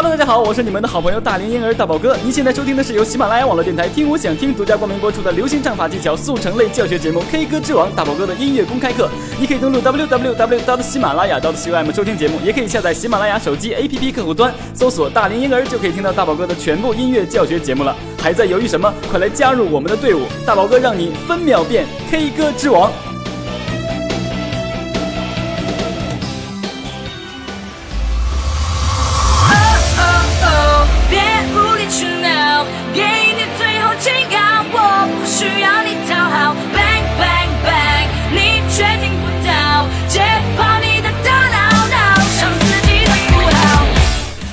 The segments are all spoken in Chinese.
Hello，大家好，我是你们的好朋友大龄婴儿大宝哥。您现在收听的是由喜马拉雅网络电台“听我想听”独家冠名播出的流行唱法技巧速成类教学节目《K 歌之王》大宝哥的音乐公开课。你可以登录 www. 喜马拉雅 .com 收听节目，也可以下载喜马拉雅手机 APP 客户端，搜索“大龄婴儿”就可以听到大宝哥的全部音乐教学节目了。还在犹豫什么？快来加入我们的队伍，大宝哥让你分秒变 K 歌之王。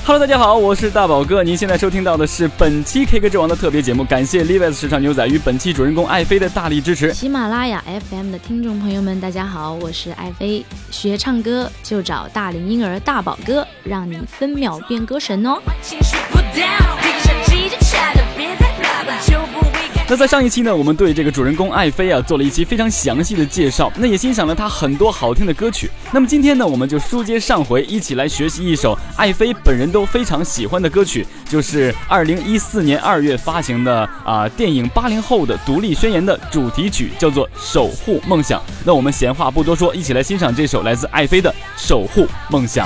Hello，大家好，我是大宝哥。您现在收听到的是本期 K 歌之王的特别节目，感谢 Levi's 时尚牛仔与本期主人公爱妃的大力支持。喜马拉雅 FM 的听众朋友们，大家好，我是爱妃。学唱歌就找大龄婴儿大宝哥，让你分秒变歌神哦。那在上一期呢，我们对这个主人公爱妃啊做了一期非常详细的介绍，那也欣赏了她很多好听的歌曲。那么今天呢，我们就书接上回，一起来学习一首爱妃本人都非常喜欢的歌曲，就是二零一四年二月发行的啊电影《八零后的独立宣言》的主题曲，叫做《守护梦想》。那我们闲话不多说，一起来欣赏这首来自爱妃的《守护梦想》。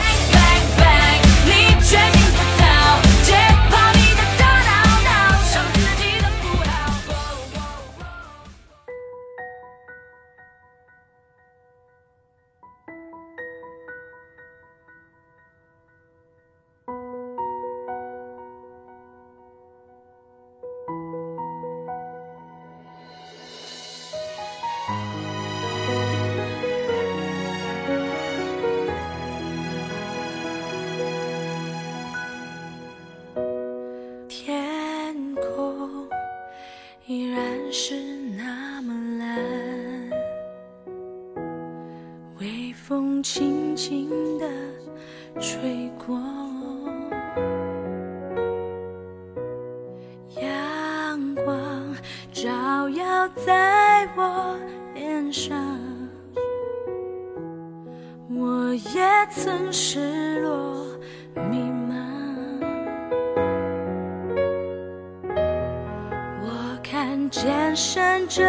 看见闪着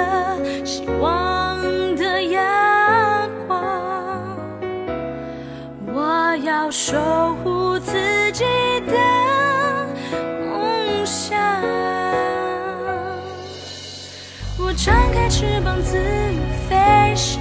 希望的阳光，我要守护自己的梦想，我张开翅膀自由飞翔，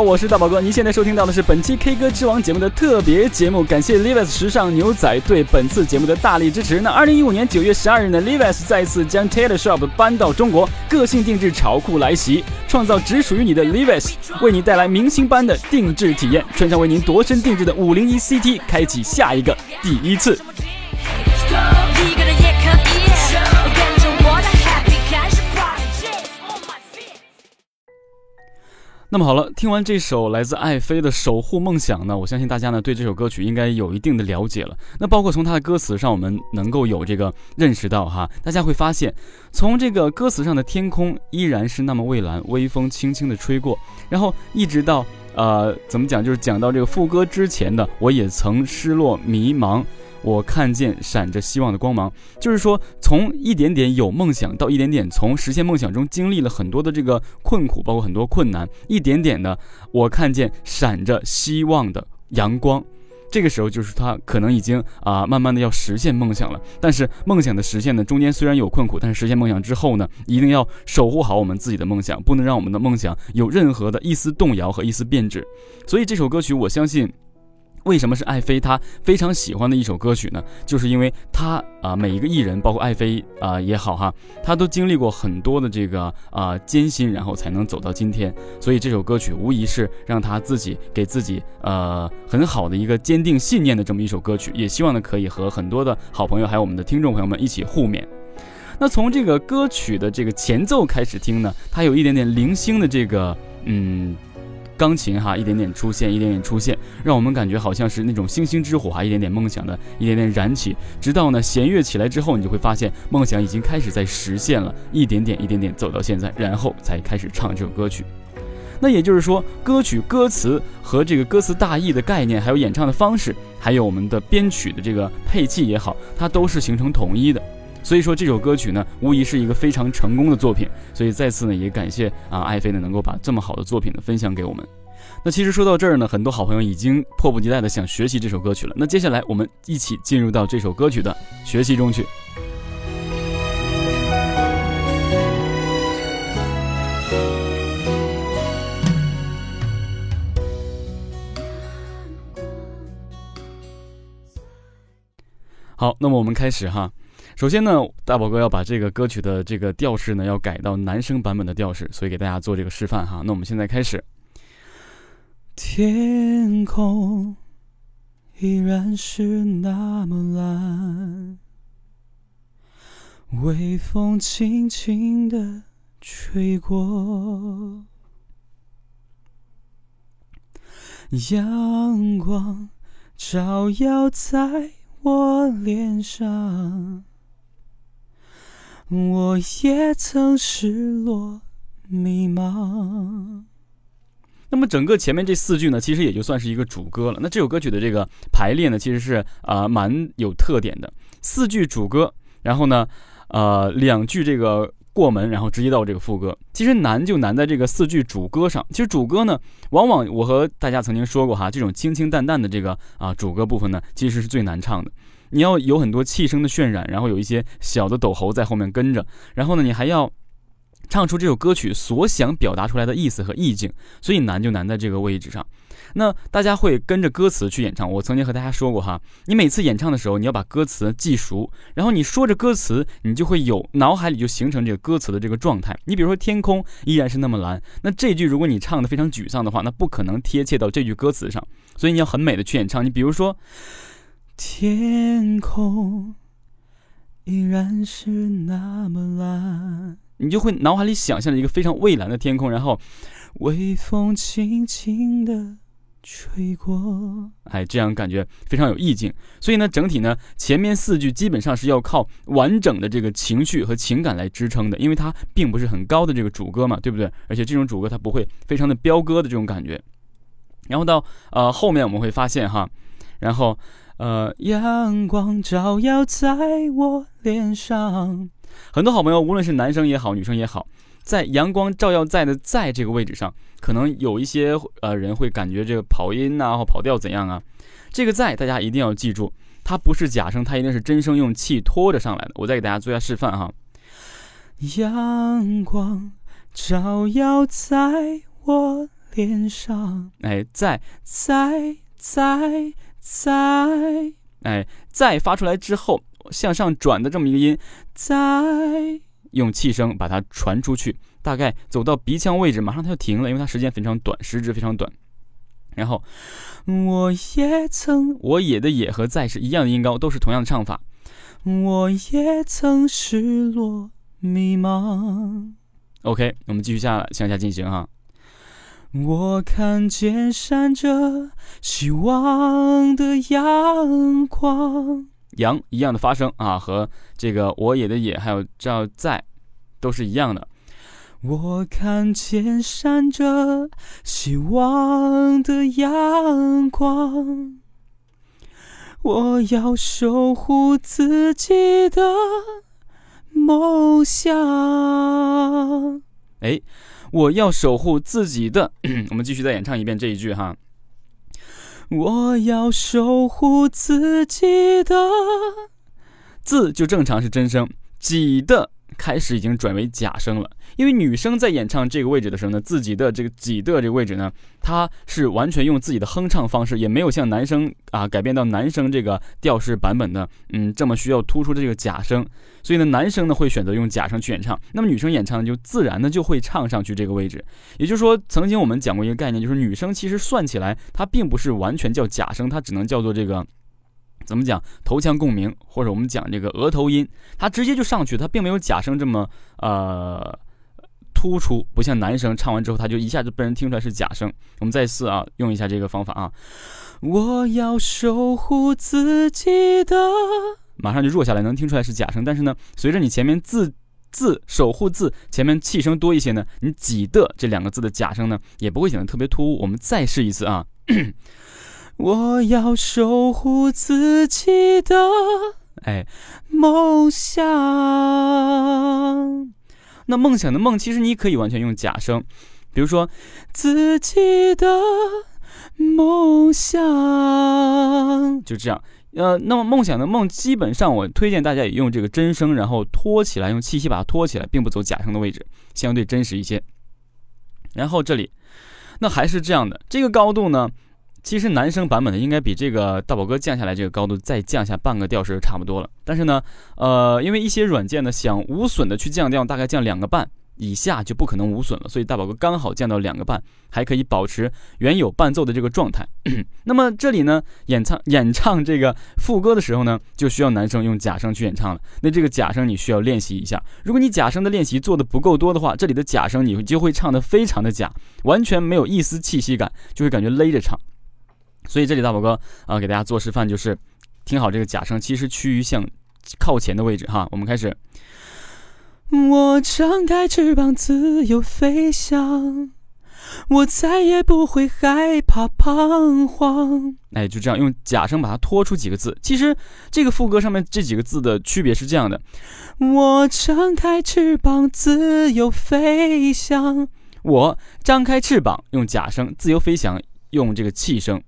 我是大宝哥。您现在收听到的是本期 K 歌之王节目的特别节目，感谢 Levi's 时尚牛仔对本次节目的大力支持。那二零一五年九月十二日呢，Levi's 再次将 Taylor Shop 搬到中国，个性定制潮酷来袭，创造只属于你的 Levi's，为你带来明星般的定制体验，穿上为您度身定制的五零一 CT，开启下一个第一次。那么好了，听完这首来自爱妃的《守护梦想》呢，我相信大家呢对这首歌曲应该有一定的了解了。那包括从它的歌词上，我们能够有这个认识到哈，大家会发现，从这个歌词上的天空依然是那么蔚蓝，微风轻轻的吹过，然后一直到呃怎么讲，就是讲到这个副歌之前的，我也曾失落迷茫。我看见闪着希望的光芒，就是说，从一点点有梦想到一点点从实现梦想中经历了很多的这个困苦，包括很多困难，一点点的，我看见闪着希望的阳光。这个时候就是他可能已经啊，慢慢的要实现梦想了。但是梦想的实现呢，中间虽然有困苦，但是实现梦想之后呢，一定要守护好我们自己的梦想，不能让我们的梦想有任何的一丝动摇和一丝变质。所以这首歌曲，我相信。为什么是爱妃她非常喜欢的一首歌曲呢？就是因为她啊，每一个艺人，包括爱妃啊也好哈，她都经历过很多的这个啊艰辛，然后才能走到今天。所以这首歌曲无疑是让她自己给自己呃很好的一个坚定信念的这么一首歌曲。也希望呢可以和很多的好朋友还有我们的听众朋友们一起互勉。那从这个歌曲的这个前奏开始听呢，它有一点点零星的这个嗯。钢琴哈，一点点出现，一点点出现，让我们感觉好像是那种星星之火哈，一点点梦想的，一点点燃起，直到呢弦乐起来之后，你就会发现梦想已经开始在实现了，一点点，一点点走到现在，然后才开始唱这首歌曲。那也就是说，歌曲歌词和这个歌词大意的概念，还有演唱的方式，还有我们的编曲的这个配器也好，它都是形成统一的。所以说这首歌曲呢，无疑是一个非常成功的作品。所以再次呢，也感谢啊爱妃呢，能够把这么好的作品呢分享给我们。那其实说到这儿呢，很多好朋友已经迫不及待的想学习这首歌曲了。那接下来我们一起进入到这首歌曲的学习中去。好，那么我们开始哈。首先呢，大宝哥要把这个歌曲的这个调式呢，要改到男生版本的调式，所以给大家做这个示范哈。那我们现在开始。天空依然是那么蓝，微风轻轻地吹过，阳光照耀在我脸上。我也曾失落迷茫。那么整个前面这四句呢，其实也就算是一个主歌了。那这首歌曲的这个排列呢，其实是啊蛮有特点的。四句主歌，然后呢，呃两句这个过门，然后直接到这个副歌。其实难就难在这个四句主歌上。其实主歌呢，往往我和大家曾经说过哈，这种清清淡淡的这个啊主歌部分呢，其实是最难唱的。你要有很多气声的渲染，然后有一些小的抖喉在后面跟着，然后呢，你还要唱出这首歌曲所想表达出来的意思和意境，所以难就难在这个位置上。那大家会跟着歌词去演唱。我曾经和大家说过哈，你每次演唱的时候，你要把歌词记熟，然后你说着歌词，你就会有脑海里就形成这个歌词的这个状态。你比如说天空依然是那么蓝，那这句如果你唱的非常沮丧的话，那不可能贴切到这句歌词上，所以你要很美的去演唱。你比如说。天空依然是那么蓝，你就会脑海里想象着一个非常蔚蓝的天空，然后微风轻轻的吹过，哎，这样感觉非常有意境。所以呢，整体呢，前面四句基本上是要靠完整的这个情绪和情感来支撑的，因为它并不是很高的这个主歌嘛，对不对？而且这种主歌它不会非常的飙歌的这种感觉。然后到呃后面我们会发现哈，然后。呃，阳光照耀在我脸上。很多好朋友，无论是男生也好，女生也好，在阳光照耀在的在这个位置上，可能有一些呃人会感觉这个跑音呐或跑调怎样啊？这个在大家一定要记住，它不是假声，它一定是真声，用气拖着上来的。我再给大家做一下示范哈。阳光照耀在我脸上。哎，在在在再，哎，再发出来之后向上转的这么一个音，再用气声把它传出去，大概走到鼻腔位置，马上它就停了，因为它时间非常短，时值非常短。然后，我也曾，我也的也和在是一样的音高，都是同样的唱法。我也曾失落迷茫。OK，我们继续下来向下进行哈。我看见闪着希望的阳光，阳一样的发声啊，和这个我也的也还有叫在，都是一样的。我看见闪着希望的阳光，我要守护自己的梦想。哎，我要守护自己的。我们继续再演唱一遍这一句哈。我要守护自己的，字就正常是真声，己的。开始已经转为假声了，因为女生在演唱这个位置的时候呢，自己的这个己的这个位置呢，她是完全用自己的哼唱方式，也没有像男生啊改变到男生这个调式版本的，嗯，这么需要突出的这个假声，所以呢，男生呢会选择用假声去演唱，那么女生演唱就自然的就会唱上去这个位置。也就是说，曾经我们讲过一个概念，就是女生其实算起来，她并不是完全叫假声，她只能叫做这个。怎么讲头腔共鸣，或者我们讲这个额头音，它直接就上去，它并没有假声这么呃突出，不像男生唱完之后，他就一下就被人听出来是假声。我们再次啊，用一下这个方法啊，我要守护自己的，马上就弱下来，能听出来是假声。但是呢，随着你前面字字守护字前面气声多一些呢，你挤的这两个字的假声呢，也不会显得特别突兀。我们再试一次啊。我要守护自己的哎梦想。那梦想的梦，其实你可以完全用假声，比如说自己的梦想，就这样。呃，那么梦想的梦，基本上我推荐大家也用这个真声，然后托起来，用气息把它托起来，并不走假声的位置，相对真实一些。然后这里，那还是这样的，这个高度呢？其实男生版本的应该比这个大宝哥降下来这个高度再降下半个调是差不多了。但是呢，呃，因为一些软件呢想无损的去降调，大概降两个半以下就不可能无损了。所以大宝哥刚好降到两个半，还可以保持原有伴奏的这个状态。那么这里呢，演唱演唱这个副歌的时候呢，就需要男生用假声去演唱了。那这个假声你需要练习一下。如果你假声的练习做的不够多的话，这里的假声你就会唱的非常的假，完全没有一丝气息感，就会感觉勒着唱。所以这里大宝哥啊，给大家做示范，就是听好这个假声，其实趋于向靠前的位置哈。我们开始，我张开翅膀自由飞翔，我再也不会害怕彷徨。哎，就这样用假声把它拖出几个字。其实这个副歌上面这几个字的区别是这样的：我张开翅膀自由飞翔，我张开翅膀用假声，自由飞翔用这个气声。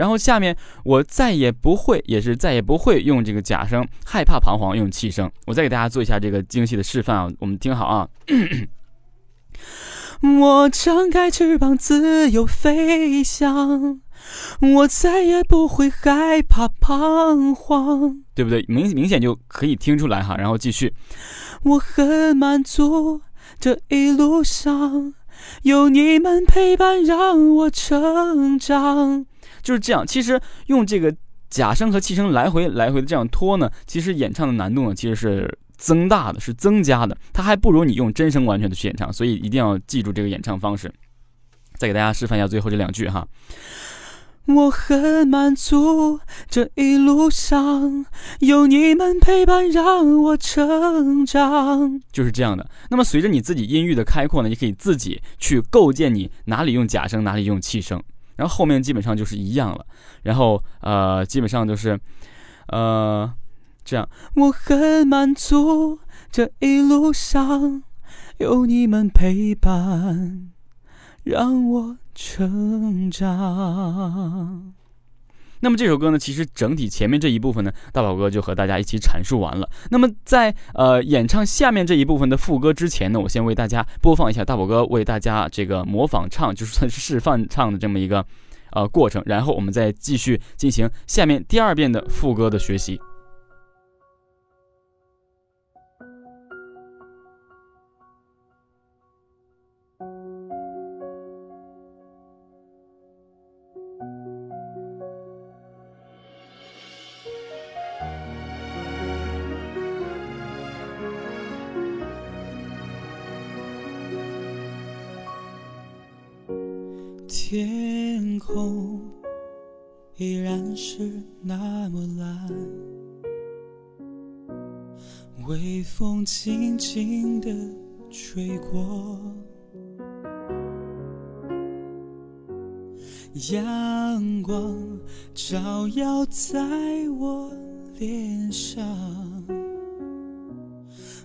然后下面我再也不会，也是再也不会用这个假声，害怕彷徨用气声。我再给大家做一下这个精细的示范啊，我们听好啊。我张开翅膀自由飞翔，我再也不会害怕彷徨，对不对？明明显就可以听出来哈。然后继续，我很满足，这一路上有你们陪伴，让我成长。就是这样，其实用这个假声和气声来回来回的这样拖呢，其实演唱的难度呢其实是增大的，是增加的。它还不如你用真声完全的去演唱，所以一定要记住这个演唱方式。再给大家示范一下最后这两句哈。我很满足，这一路上有你们陪伴，让我成长。就是这样的。那么随着你自己音域的开阔呢，你可以自己去构建你哪里用假声，哪里用气声。然后后面基本上就是一样了，然后呃，基本上就是，呃，这样。我很满足，这一路上有你们陪伴，让我成长。那么这首歌呢，其实整体前面这一部分呢，大宝哥就和大家一起阐述完了。那么在呃演唱下面这一部分的副歌之前呢，我先为大家播放一下大宝哥为大家这个模仿唱，就是算是示范唱的这么一个呃过程，然后我们再继续进行下面第二遍的副歌的学习。轻轻地吹过，阳光照耀在我脸上，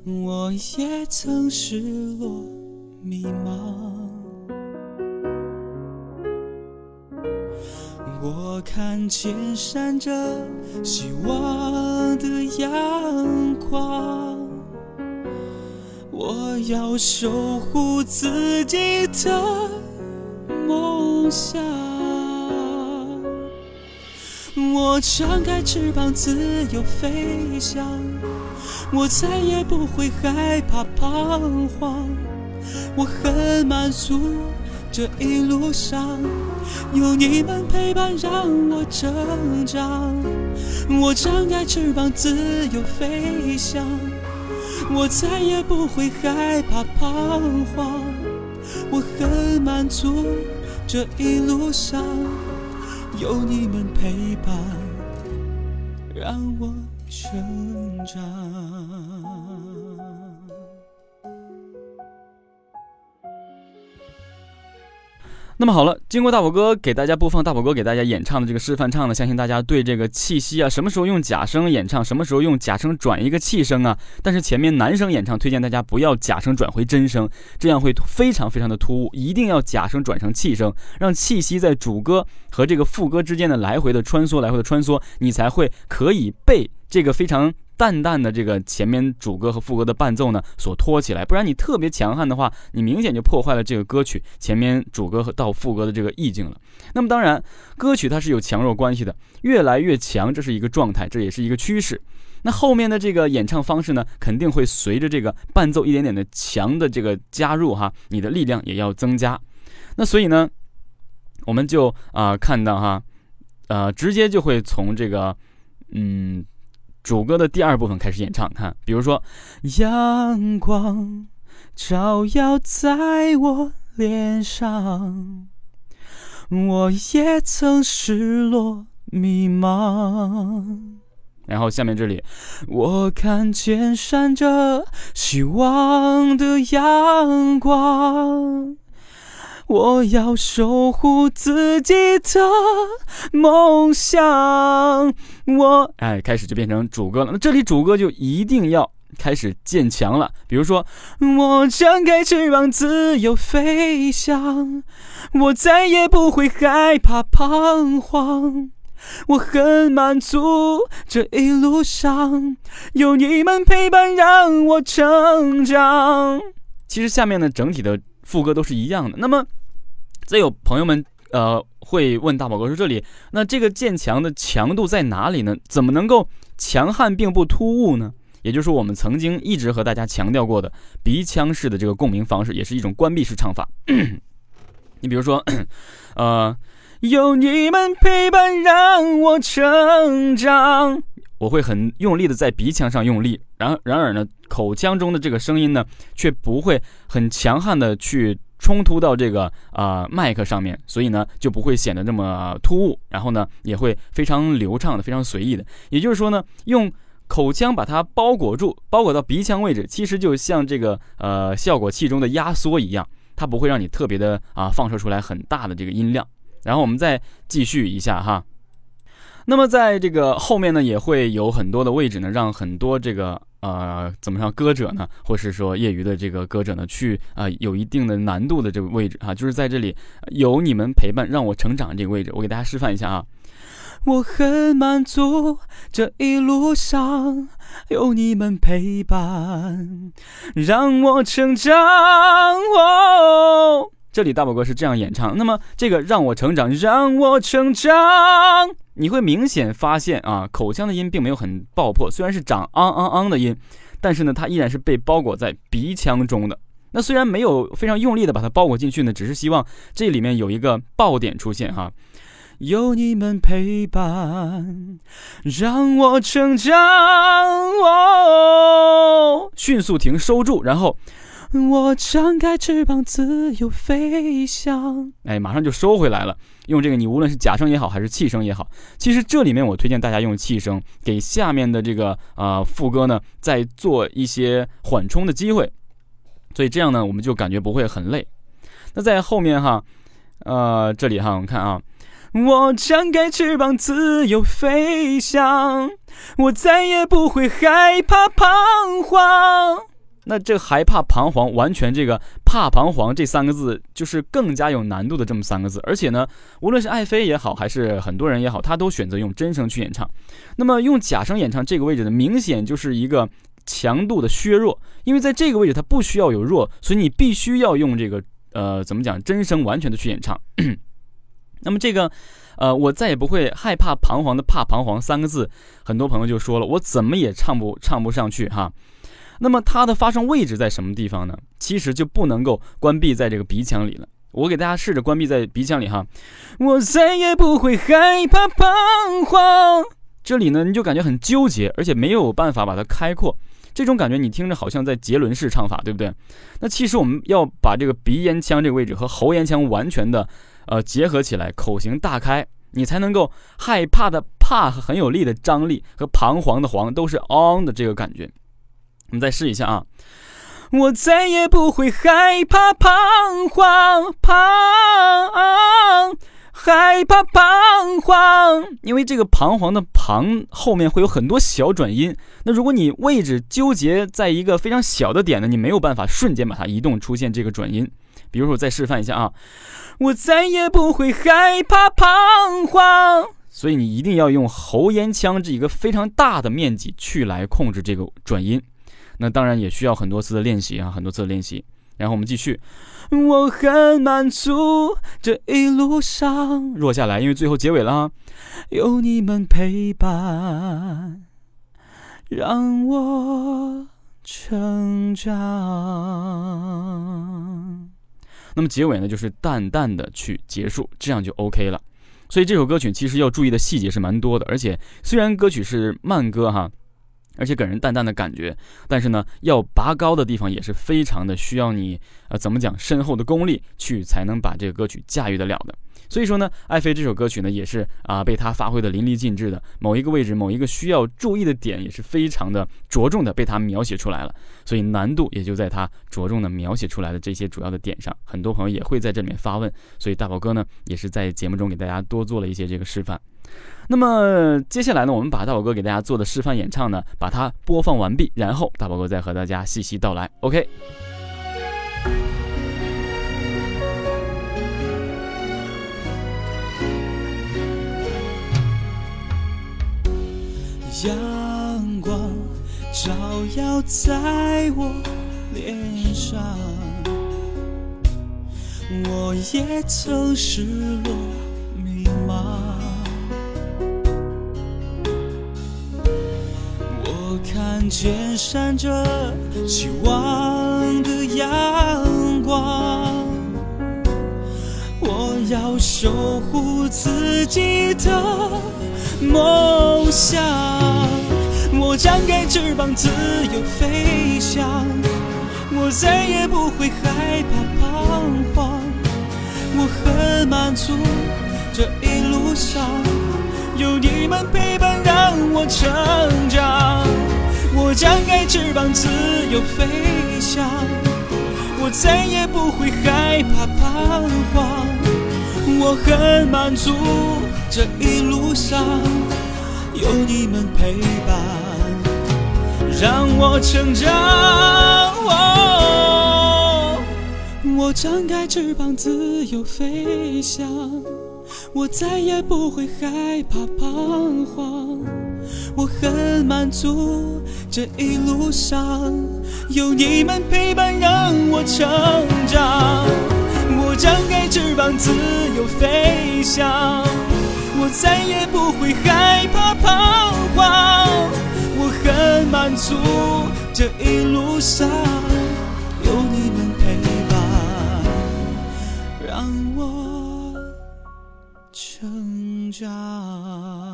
我也曾失落迷茫。我看见闪着希望的阳光，我要守护自己的梦想。我张开翅膀自由飞翔，我再也不会害怕彷徨，我很满足。这一路上有你们陪伴，让我成长。我张开翅膀，自由飞翔。我再也不会害怕彷徨。我很满足，这一路上有你们陪伴，让我成长。那么好了，经过大宝哥给大家播放，大宝哥给大家演唱的这个示范唱呢，相信大家对这个气息啊，什么时候用假声演唱，什么时候用假声转一个气声啊？但是前面男生演唱，推荐大家不要假声转回真声，这样会非常非常的突兀，一定要假声转成气声，让气息在主歌和这个副歌之间的来回的穿梭，来回的穿梭，你才会可以被这个非常。淡淡的这个前面主歌和副歌的伴奏呢，所托起来，不然你特别强悍的话，你明显就破坏了这个歌曲前面主歌和到副歌的这个意境了。那么当然，歌曲它是有强弱关系的，越来越强，这是一个状态，这也是一个趋势。那后面的这个演唱方式呢，肯定会随着这个伴奏一点点的强的这个加入哈，你的力量也要增加。那所以呢，我们就啊看到哈，呃，直接就会从这个嗯。主歌的第二部分开始演唱，看，比如说，阳光照耀在我脸上，我也曾失落迷茫。然后下面这里，我看见闪着希望的阳光。我要守护自己的梦想。我哎，开始就变成主歌了。那这里主歌就一定要开始渐强了。比如说，我张开翅膀自由飞翔，我再也不会害怕彷徨。我很满足，这一路上有你们陪伴，让我成长。其实下面呢，整体的。副歌都是一样的。那么，再有朋友们呃会问大宝哥说：“这里那这个渐强的强度在哪里呢？怎么能够强悍并不突兀呢？”也就是我们曾经一直和大家强调过的鼻腔式的这个共鸣方式，也是一种关闭式唱法。你比如说，呃，有你们陪伴让我成长。我会很用力的在鼻腔上用力，然然而呢，口腔中的这个声音呢，却不会很强悍的去冲突到这个啊麦克上面，所以呢，就不会显得那么突兀，然后呢，也会非常流畅的、非常随意的。也就是说呢，用口腔把它包裹住，包裹到鼻腔位置，其实就像这个呃效果器中的压缩一样，它不会让你特别的啊放射出来很大的这个音量。然后我们再继续一下哈。那么在这个后面呢，也会有很多的位置呢，让很多这个呃怎么说歌者呢，或是说业余的这个歌者呢，去啊有一定的难度的这个位置啊，就是在这里有你们陪伴，让我成长这个位置，我给大家示范一下啊。我很满足，这一路上有你们陪伴，让我成长。哦，这里大宝哥是这样演唱。那么这个让我成长，让我成长，你会明显发现啊，口腔的音并没有很爆破，虽然是长昂昂昂的音，但是呢，它依然是被包裹在鼻腔中的。那虽然没有非常用力的把它包裹进去呢，只是希望这里面有一个爆点出现哈。有你们陪伴，让我成长。哦，迅速停，收住，然后我张开翅膀，自由飞翔。哎，马上就收回来了。用这个，你无论是假声也好，还是气声也好，其实这里面我推荐大家用气声，给下面的这个呃副歌呢，再做一些缓冲的机会。所以这样呢，我们就感觉不会很累。那在后面哈，呃，这里哈，我们看啊。我张开翅膀，自由飞翔，我再也不会害怕彷徨。那这害怕彷徨，完全这个怕彷徨这三个字，就是更加有难度的这么三个字。而且呢，无论是爱妃也好，还是很多人也好，他都选择用真声去演唱。那么用假声演唱这个位置呢，明显就是一个强度的削弱，因为在这个位置它不需要有弱，所以你必须要用这个呃，怎么讲，真声完全的去演唱。那么这个，呃，我再也不会害怕彷徨的“怕彷徨”三个字，很多朋友就说了，我怎么也唱不唱不上去哈。那么它的发声位置在什么地方呢？其实就不能够关闭在这个鼻腔里了。我给大家试着关闭在鼻腔里哈。我再也不会害怕彷徨。这里呢，你就感觉很纠结，而且没有办法把它开阔。这种感觉你听着好像在杰伦式唱法，对不对？那其实我们要把这个鼻咽腔这个位置和喉咽腔完全的。呃，结合起来，口型大开，你才能够害怕的怕和很有力的张力和彷徨的惶都是 on 的这个感觉。我们再试一下啊！我再也不会害怕彷徨，彷害怕彷徨，因为这个彷徨的彷后面会有很多小转音。那如果你位置纠结在一个非常小的点呢，你没有办法瞬间把它移动出现这个转音。比如说，我再示范一下啊。我再也不会害怕彷徨，所以你一定要用喉咽腔这一个非常大的面积去来控制这个转音。那当然也需要很多次的练习啊，很多次的练习。然后我们继续，我很满足这一路上弱下来，因为最后结尾了啊，有你们陪伴，让我成长。那么结尾呢，就是淡淡的去结束，这样就 OK 了。所以这首歌曲其实要注意的细节是蛮多的，而且虽然歌曲是慢歌哈，而且给人淡淡的感觉，但是呢，要拔高的地方也是非常的需要你呃怎么讲深厚的功力去才能把这个歌曲驾驭得了的。所以说呢，爱妃这首歌曲呢，也是啊被他发挥的淋漓尽致的，某一个位置，某一个需要注意的点，也是非常的着重的被他描写出来了。所以难度也就在他着重的描写出来的这些主要的点上。很多朋友也会在这里面发问，所以大宝哥呢，也是在节目中给大家多做了一些这个示范。那么接下来呢，我们把大宝哥给大家做的示范演唱呢，把它播放完毕，然后大宝哥再和大家细细道来。OK。阳光照耀在我脸上，我也曾失落看见闪着希望的阳光，我要守护自己的。梦想，我张开翅膀自由飞翔，我再也不会害怕彷徨，我很满足这一路上有你们陪伴让我成长。我张开翅膀自由飞翔，我再也不会害怕彷徨，我很满足。这一路上有你们陪伴，让我成长。我张开翅膀自由飞翔，我再也不会害怕彷徨。我很满足，这一路上有你们陪伴，让我成长。我张开翅膀，自由飞翔。我再也不会害怕彷徨。我很满足，这一路上有你们陪伴，让我成长。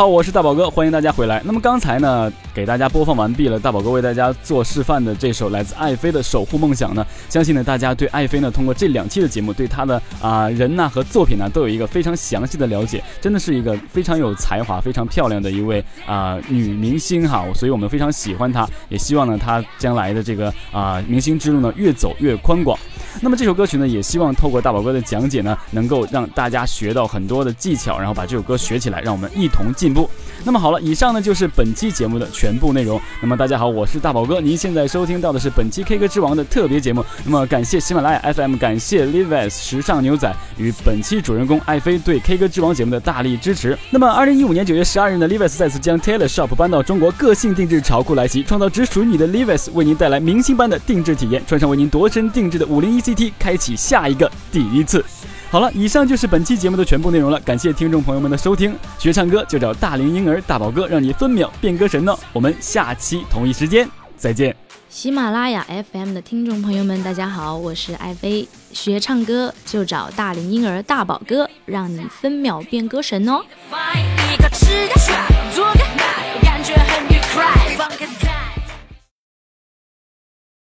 好，我是大宝哥，欢迎大家回来。那么刚才呢，给大家播放完毕了，大宝哥为大家做示范的这首来自爱妃的《守护梦想》呢，相信呢大家对爱妃呢通过这两期的节目，对她的啊人呐和作品呢都有一个非常详细的了解，真的是一个非常有才华、非常漂亮的一位啊女明星哈，所以我们非常喜欢她，也希望呢她将来的这个啊明星之路呢越走越宽广。那么这首歌曲呢，也希望透过大宝哥的讲解呢，能够让大家学到很多的技巧，然后把这首歌学起来，让我们一同进步。那么好了，以上呢就是本期节目的全部内容。那么大家好，我是大宝哥，您现在收听到的是本期 K 歌之王的特别节目。那么感谢喜马拉雅 FM，感谢 Levi's 时尚牛仔与本期主人公爱妃对 K 歌之王节目的大力支持。那么二零一五年九月十二日呢，Levi's 再次将 Taylor Shop 搬到中国，个性定制潮酷来袭，创造只属于你的 Levi's，为您带来明星般的定制体验，穿上为您度身定制的五零一 CT，开启下一个第一次。好了，以上就是本期节目的全部内容了。感谢听众朋友们的收听，学唱歌就找大龄婴儿大宝哥，让你分秒变歌神哦！我们下期同一时间再见。喜马拉雅 FM 的听众朋友们，大家好，我是艾飞，学唱歌就找大龄婴儿大宝哥，让你分秒变歌神哦。